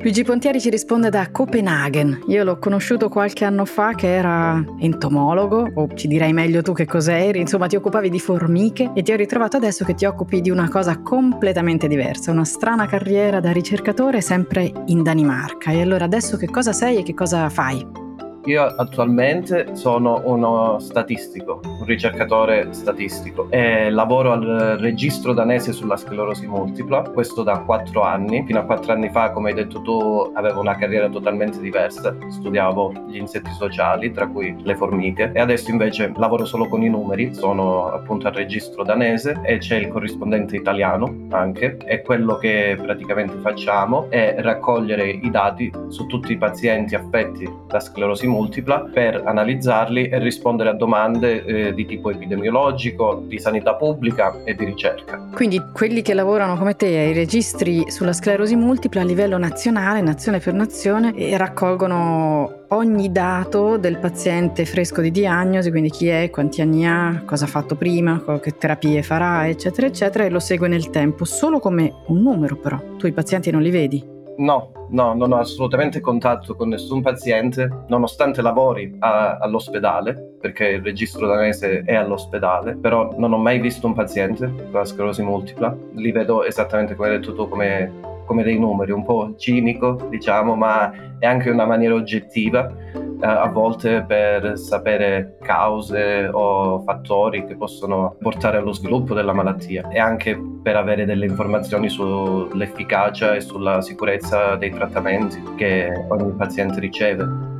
Luigi Pontieri ci risponde da Copenaghen. Io l'ho conosciuto qualche anno fa che era entomologo, o ci direi meglio tu che cos'eri, insomma ti occupavi di formiche e ti ho ritrovato adesso che ti occupi di una cosa completamente diversa, una strana carriera da ricercatore sempre in Danimarca. E allora adesso che cosa sei e che cosa fai? Io attualmente sono uno statistico, un ricercatore statistico. E lavoro al registro danese sulla sclerosi multipla, questo da quattro anni. Fino a quattro anni fa, come hai detto tu, avevo una carriera totalmente diversa, studiavo gli insetti sociali, tra cui le formiche, e adesso invece lavoro solo con i numeri, sono appunto al registro danese e c'è il corrispondente italiano anche. E quello che praticamente facciamo è raccogliere i dati su tutti i pazienti affetti da sclerosi multipla multipla per analizzarli e rispondere a domande eh, di tipo epidemiologico, di sanità pubblica e di ricerca. Quindi quelli che lavorano come te ai registri sulla sclerosi multipla a livello nazionale, nazione per nazione, e raccolgono ogni dato del paziente fresco di diagnosi, quindi chi è, quanti anni ha, cosa ha fatto prima, che terapie farà, eccetera, eccetera, e lo segue nel tempo, solo come un numero però. Tu i pazienti non li vedi. No, no, non ho assolutamente contatto con nessun paziente, nonostante lavori a, all'ospedale, perché il registro danese è all'ospedale, però non ho mai visto un paziente con la sclerosi multipla. Li vedo esattamente come hai detto tu, come, come dei numeri, un po' cinico, diciamo, ma è anche una maniera oggettiva a volte per sapere cause o fattori che possono portare allo sviluppo della malattia e anche per avere delle informazioni sull'efficacia e sulla sicurezza dei trattamenti che ogni paziente riceve.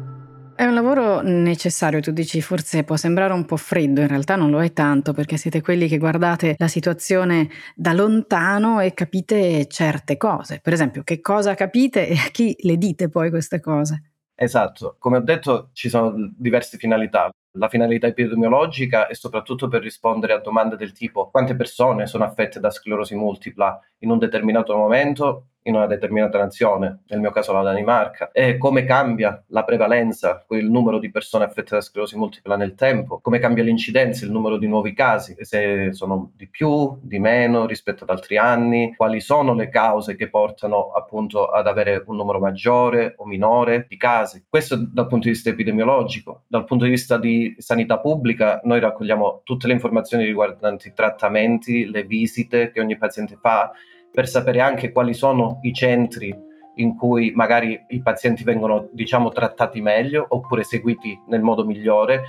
È un lavoro necessario, tu dici, forse può sembrare un po' freddo, in realtà non lo è tanto perché siete quelli che guardate la situazione da lontano e capite certe cose. Per esempio, che cosa capite e a chi le dite poi queste cose? Esatto, come ho detto ci sono diverse finalità. La finalità epidemiologica è soprattutto per rispondere a domande del tipo quante persone sono affette da sclerosi multipla in un determinato momento in una determinata nazione, nel mio caso la Danimarca, e come cambia la prevalenza, il numero di persone affette da sclerosi multipla nel tempo, come cambia l'incidenza, il numero di nuovi casi, se sono di più, di meno rispetto ad altri anni, quali sono le cause che portano appunto ad avere un numero maggiore o minore di casi. Questo dal punto di vista epidemiologico. Dal punto di vista di sanità pubblica, noi raccogliamo tutte le informazioni riguardanti i trattamenti, le visite che ogni paziente fa per sapere anche quali sono i centri in cui magari i pazienti vengono diciamo trattati meglio oppure seguiti nel modo migliore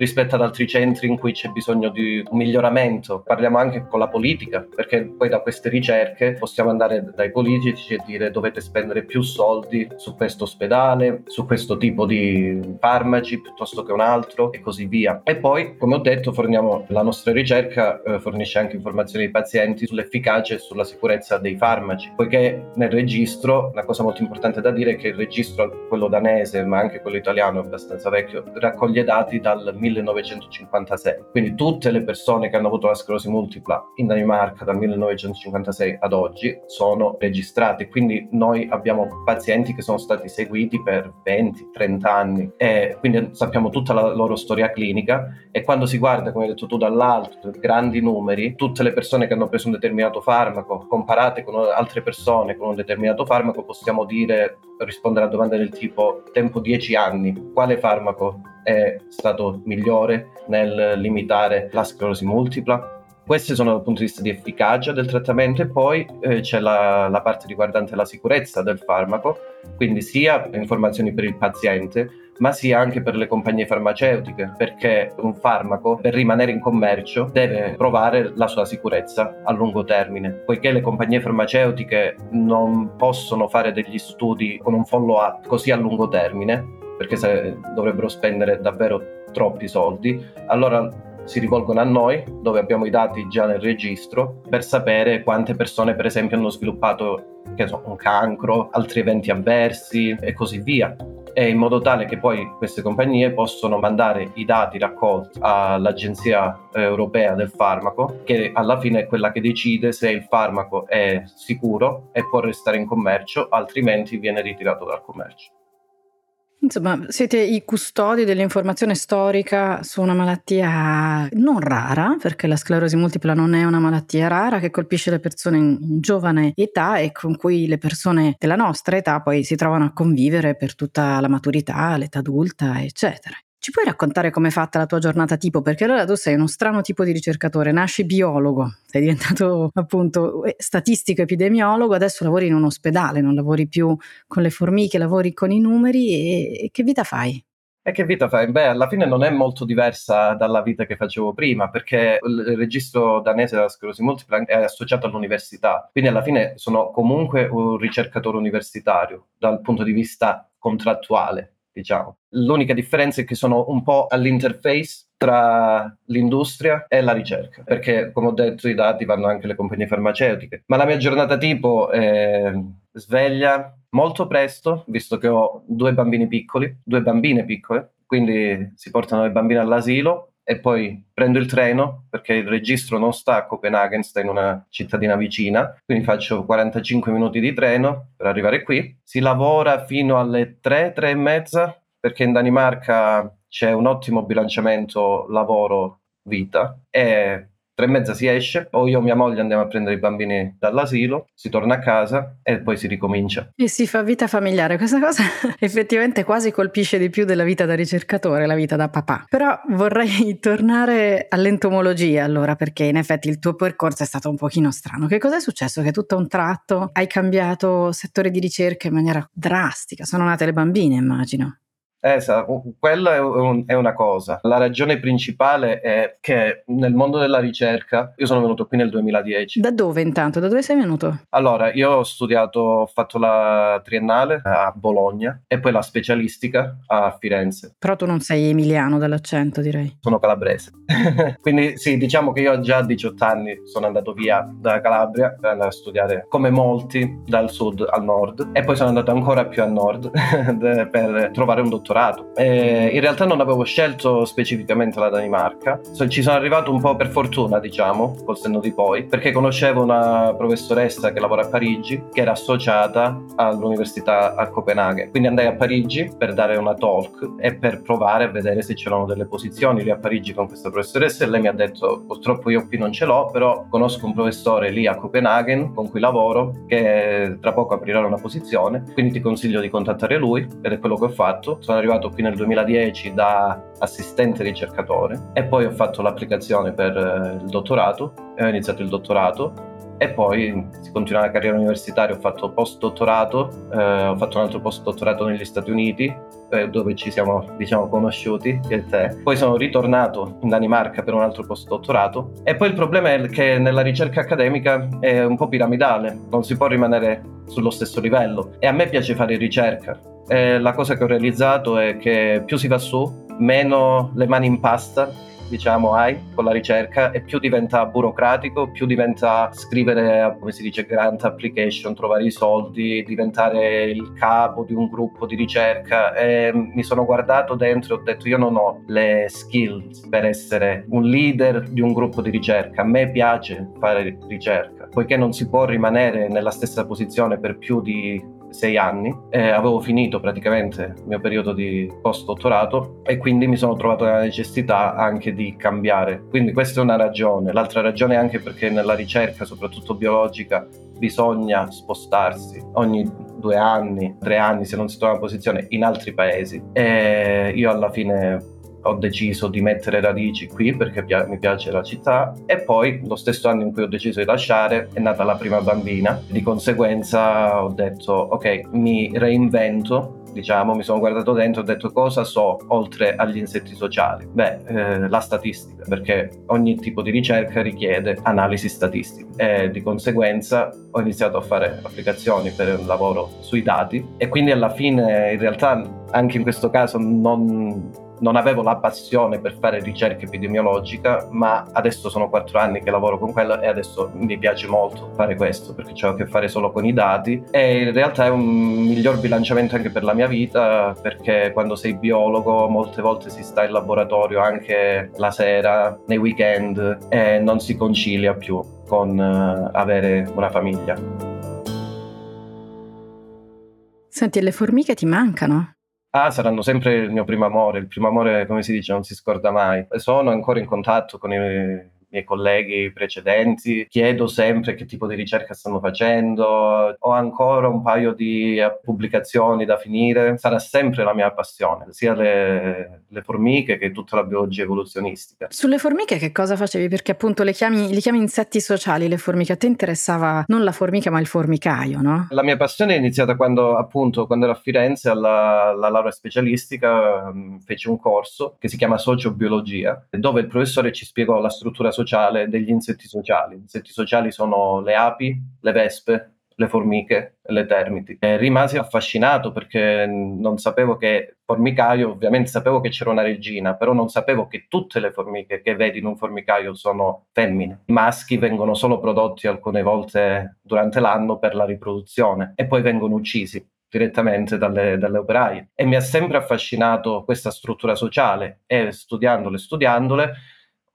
rispetto ad altri centri in cui c'è bisogno di un miglioramento. Parliamo anche con la politica, perché poi da queste ricerche possiamo andare dai politici e dire dovete spendere più soldi su questo ospedale, su questo tipo di farmaci piuttosto che un altro e così via. E poi, come ho detto, forniamo la nostra ricerca eh, fornisce anche informazioni ai pazienti sull'efficacia e sulla sicurezza dei farmaci, poiché nel registro, una cosa molto importante da dire è che il registro, quello danese, ma anche quello italiano è abbastanza vecchio, raccoglie dati dal 1900 1956. Quindi tutte le persone che hanno avuto la sclerosi multipla in Danimarca dal 1956 ad oggi sono registrate. Quindi noi abbiamo pazienti che sono stati seguiti per 20-30 anni e quindi sappiamo tutta la loro storia clinica e quando si guarda, come hai detto tu, dall'alto, grandi numeri, tutte le persone che hanno preso un determinato farmaco comparate con altre persone con un determinato farmaco, possiamo dire, rispondere a domande del tipo tempo 10 anni, quale farmaco è stato migliore nel limitare la sclerosi multipla. Queste sono dal punto di vista di efficacia del trattamento e poi eh, c'è la, la parte riguardante la sicurezza del farmaco, quindi sia informazioni per il paziente, ma sia anche per le compagnie farmaceutiche, perché un farmaco per rimanere in commercio deve provare la sua sicurezza a lungo termine, poiché le compagnie farmaceutiche non possono fare degli studi con un follow up così a lungo termine, perché se dovrebbero spendere davvero troppi soldi, allora si rivolgono a noi, dove abbiamo i dati già nel registro, per sapere quante persone, per esempio, hanno sviluppato so, un cancro, altri eventi avversi e così via e in modo tale che poi queste compagnie possono mandare i dati raccolti all'Agenzia Europea del Farmaco, che alla fine è quella che decide se il farmaco è sicuro e può restare in commercio, altrimenti viene ritirato dal commercio. Insomma, siete i custodi dell'informazione storica su una malattia non rara, perché la sclerosi multipla non è una malattia rara che colpisce le persone in, giovane età e con cui le persone della nostra età poi si trovano a convivere per tutta la maturità, l'età adulta, eccetera. Ci puoi raccontare com'è fatta la tua giornata tipo? Perché allora tu sei uno strano tipo di ricercatore, nasci biologo, sei diventato appunto eh, statistico epidemiologo, adesso lavori in un ospedale, non lavori più con le formiche, lavori con i numeri e, e che vita fai? E che vita fai? Beh, alla fine non è molto diversa dalla vita che facevo prima, perché il registro danese della sclerosi multipla è associato all'università, quindi alla fine sono comunque un ricercatore universitario dal punto di vista contrattuale diciamo. L'unica differenza è che sono un po' all'interface tra l'industria e la ricerca, perché come ho detto i dati vanno anche alle compagnie farmaceutiche. Ma la mia giornata tipo è sveglia molto presto, visto che ho due bambini piccoli, due bambine piccole, quindi si portano i bambini all'asilo e poi prendo il treno perché il registro non sta a Copenaghen, sta in una cittadina vicina, quindi faccio 45 minuti di treno per arrivare qui. Si lavora fino alle 3, 3 e mezza perché in Danimarca c'è un ottimo bilanciamento lavoro-vita e tre e mezza si esce, o io e mia moglie andiamo a prendere i bambini dall'asilo, si torna a casa e poi si ricomincia. E si fa vita familiare. Questa cosa effettivamente quasi colpisce di più della vita da ricercatore, la vita da papà. Però vorrei tornare all'entomologia allora, perché in effetti il tuo percorso è stato un pochino strano. Che cosa è successo? Che tutto a un tratto hai cambiato settore di ricerca in maniera drastica. Sono nate le bambine, immagino. Esatto, quella è, un, è, una cosa. La ragione principale è che nel mondo della ricerca, io sono venuto qui nel 2010. Da dove intanto? Da dove sei venuto? Allora, io ho studiato, ho fatto la triennale a Bologna e poi la specialistica a Firenze. Però tu non sei emiliano dall'accento, direi. Sono calabrese. Quindi sì, diciamo che io già a 18 anni sono andato via da Calabria per andare a studiare, come molti, dal sud al nord. E poi sono andato ancora più a nord per trovare un dottore dottorato. E in realtà non avevo scelto specificamente la Danimarca, ci sono arrivato un po' per fortuna, diciamo, col senno di poi, perché conoscevo una professoressa che lavora a Parigi, che era associata all'università a Copenaghen. Quindi andai a Parigi per dare una talk e per provare a vedere se c'erano delle posizioni lì a Parigi con questa professoressa e lei mi ha detto purtroppo io qui non ce l'ho, però conosco un professore lì a Copenaghen con cui lavoro che tra poco aprirà una posizione, quindi ti consiglio di contattare lui ed è quello che ho fatto. Sono arrivato qui nel 2010 da assistente ricercatore e poi ho fatto l'applicazione per eh, il dottorato e ho iniziato il dottorato e poi si continua la carriera universitaria, ho fatto post-dottorato, eh, ho fatto un altro post-dottorato negli Stati Uniti dove ci siamo diciamo conosciuti e te. Poi sono ritornato in Danimarca per un altro post-dottorato. E poi il problema è che nella ricerca accademica è un po' piramidale, non si può rimanere sullo stesso livello. E a me piace fare ricerca, eh, la cosa che ho realizzato è che più si va su, meno le mani in pasta diciamo, hai con la ricerca e più diventa burocratico, più diventa scrivere, come si dice, grant application, trovare i soldi, diventare il capo di un gruppo di ricerca. E mi sono guardato dentro e ho detto io non ho le skills per essere un leader di un gruppo di ricerca, a me piace fare ricerca, poiché non si può rimanere nella stessa posizione per più di sei anni, eh, avevo finito praticamente il mio periodo di post-dottorato e quindi mi sono trovato nella necessità anche di cambiare. Quindi questa è una ragione. L'altra ragione è anche perché nella ricerca, soprattutto biologica, bisogna spostarsi ogni due anni, tre anni se non si trova una posizione in altri paesi. E io alla fine ho deciso di mettere radici qui perché pi- mi piace la città e poi lo stesso anno in cui ho deciso di lasciare è nata la prima bambina. Di conseguenza ho detto ok mi reinvento diciamo mi sono guardato dentro e ho detto cosa so oltre agli insetti sociali? Beh eh, la statistica perché ogni tipo di ricerca richiede analisi statistica e di conseguenza ho iniziato a fare applicazioni per un lavoro sui dati e quindi alla fine in realtà anche in questo caso non non avevo la passione per fare ricerca epidemiologica, ma adesso sono quattro anni che lavoro con quello e adesso mi piace molto fare questo perché ho a che fare solo con i dati e in realtà è un miglior bilanciamento anche per la mia vita perché quando sei biologo molte volte si sta in laboratorio anche la sera, nei weekend e non si concilia più con uh, avere una famiglia. Senti, le formiche ti mancano? Ah, saranno sempre il mio primo amore. Il primo amore, come si dice, non si scorda mai. Sono ancora in contatto con i miei colleghi precedenti, chiedo sempre che tipo di ricerca stanno facendo, ho ancora un paio di eh, pubblicazioni da finire, sarà sempre la mia passione, sia le, le formiche che tutta la biologia evoluzionistica. Sulle formiche che cosa facevi? Perché appunto le chiami, li chiami insetti sociali, le formiche, a te interessava non la formica ma il formicaio, no? La mia passione è iniziata quando appunto quando ero a Firenze alla, alla laurea specialistica mm, feci un corso che si chiama sociobiologia, dove il professore ci spiegò la struttura sociale sociale degli insetti sociali. Gli insetti sociali sono le api, le vespe, le formiche e le termiti. E rimasi affascinato perché non sapevo che formicaio, ovviamente sapevo che c'era una regina, però non sapevo che tutte le formiche che vedi in un formicaio sono femmine. I maschi vengono solo prodotti alcune volte durante l'anno per la riproduzione e poi vengono uccisi direttamente dalle, dalle, operaie. E mi ha sempre affascinato questa struttura sociale e studiandole, studiandole,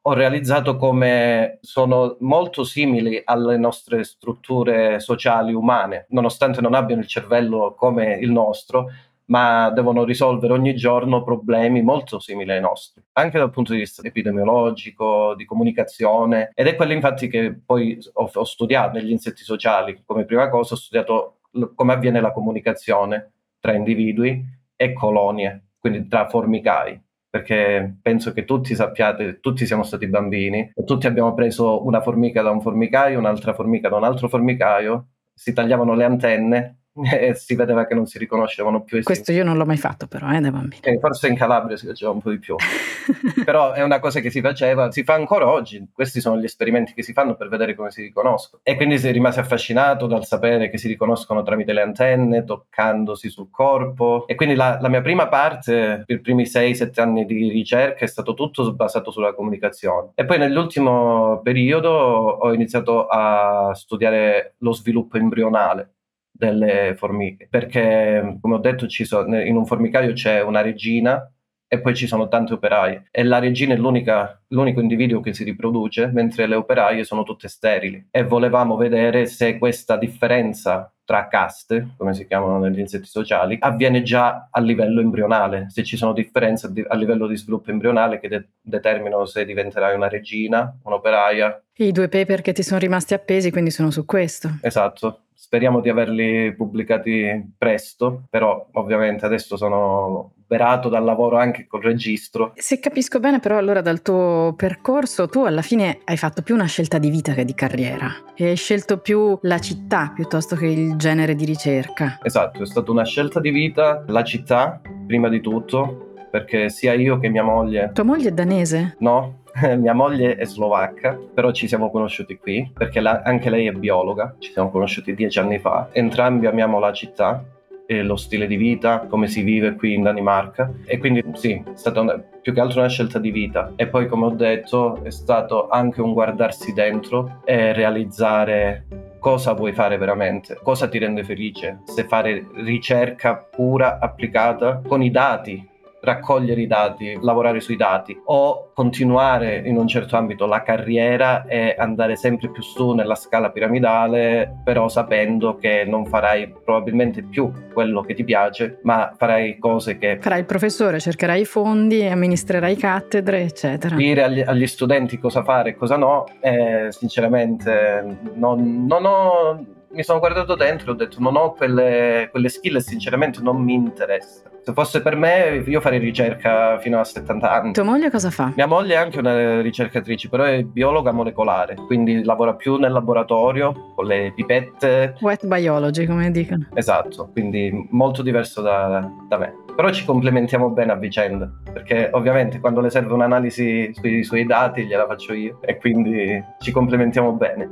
ho realizzato come sono molto simili alle nostre strutture sociali umane, nonostante non abbiano il cervello come il nostro, ma devono risolvere ogni giorno problemi molto simili ai nostri, anche dal punto di vista epidemiologico, di comunicazione, ed è quello infatti che poi ho, ho studiato negli insetti sociali, come prima cosa ho studiato l- come avviene la comunicazione tra individui e colonie, quindi tra formicai perché penso che tutti sappiate, tutti siamo stati bambini tutti abbiamo preso una formica da un formicaio, un'altra formica da un altro formicaio, si tagliavano le antenne e si vedeva che non si riconoscevano più. Questo io non l'ho mai fatto però, eh, da bambino. Eh, forse in Calabria si faceva un po' di più. però è una cosa che si faceva, si fa ancora oggi. Questi sono gli esperimenti che si fanno per vedere come si riconoscono. E quindi si rimase affascinato dal sapere che si riconoscono tramite le antenne, toccandosi sul corpo. E quindi la, la mia prima parte, per i primi 6-7 anni di ricerca, è stato tutto basato sulla comunicazione. E poi nell'ultimo periodo ho iniziato a studiare lo sviluppo embrionale delle formiche, perché come ho detto sono, in un formicaio c'è una regina e poi ci sono tante operaie e la regina è l'unico individuo che si riproduce mentre le operaie sono tutte sterili e volevamo vedere se questa differenza tra caste, come si chiamano negli insetti sociali, avviene già a livello embrionale, se ci sono differenze a livello di sviluppo embrionale che de- determinano se diventerai una regina, un'operaia. I due paper che ti sono rimasti appesi quindi sono su questo. Esatto. Speriamo di averli pubblicati presto, però ovviamente adesso sono verato dal lavoro anche col registro. Se capisco bene però allora dal tuo percorso tu alla fine hai fatto più una scelta di vita che di carriera e hai scelto più la città piuttosto che il genere di ricerca. Esatto, è stata una scelta di vita, la città prima di tutto, perché sia io che mia moglie... Tua moglie è danese? No, mia moglie è slovacca, però ci siamo conosciuti qui perché la, anche lei è biologa, ci siamo conosciuti dieci anni fa. Entrambi amiamo la città e lo stile di vita, come si vive qui in Danimarca. E quindi sì, è stata una, più che altro una scelta di vita. E poi come ho detto è stato anche un guardarsi dentro e realizzare cosa vuoi fare veramente, cosa ti rende felice, se fare ricerca pura applicata con i dati raccogliere i dati, lavorare sui dati o continuare in un certo ambito la carriera e andare sempre più su nella scala piramidale, però sapendo che non farai probabilmente più quello che ti piace, ma farai cose che... Farai il professore, cercherai i fondi, amministrerai cattedre, eccetera. Dire agli, agli studenti cosa fare e cosa no, eh, sinceramente non, non ho mi sono guardato dentro e ho detto non ho quelle, quelle skill e sinceramente non mi interessa. Se fosse per me, io farei ricerca fino a 70 anni. Tua moglie cosa fa? Mia moglie è anche una ricercatrice, però è biologa molecolare, quindi lavora più nel laboratorio con le pipette. Wet biology, come dicono. Esatto, quindi molto diverso da, da me. Però ci complementiamo bene a vicenda, perché ovviamente quando le serve un'analisi sui, sui dati gliela faccio io e quindi ci complementiamo bene.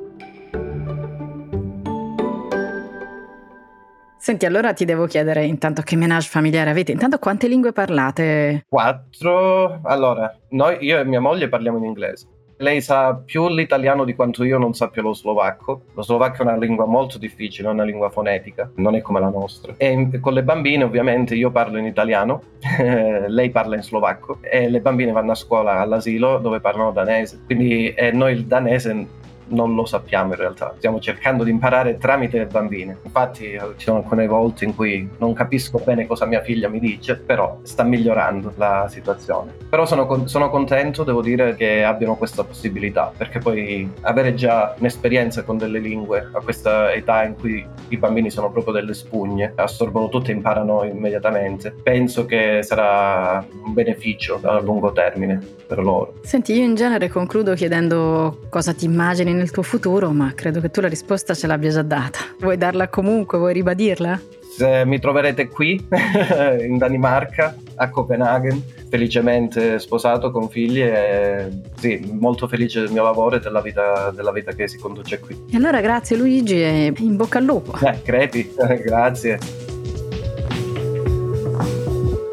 Senti, allora ti devo chiedere, intanto che menage familiare avete, intanto quante lingue parlate? Quattro. Allora, noi, io e mia moglie parliamo in inglese. Lei sa più l'italiano di quanto io non sappia lo slovacco. Lo slovacco è una lingua molto difficile, è una lingua fonetica, non è come la nostra. E con le bambine ovviamente io parlo in italiano, lei parla in slovacco e le bambine vanno a scuola all'asilo dove parlano danese. Quindi eh, noi il danese non lo sappiamo in realtà, stiamo cercando di imparare tramite le bambine. Infatti eh, ci sono alcune volte in cui non capisco bene cosa mia figlia mi dice, però sta migliorando la situazione. Però sono, con- sono contento, devo dire, che abbiano questa possibilità, perché poi avere già un'esperienza con delle lingue a questa età in cui i bambini sono proprio delle spugne, assorbono tutto e imparano immediatamente, penso che sarà un beneficio a lungo termine per loro. Senti, io in genere concludo chiedendo cosa ti immagini nel tuo futuro, ma credo che tu la risposta ce l'abbia già data. Vuoi darla comunque? Vuoi ribadirla? Se mi troverete qui in Danimarca, a Copenaghen, felicemente sposato con figli e sì, molto felice del mio lavoro e della vita, della vita che si conduce qui. E allora grazie Luigi e in bocca al lupo. Eh, crepi, grazie.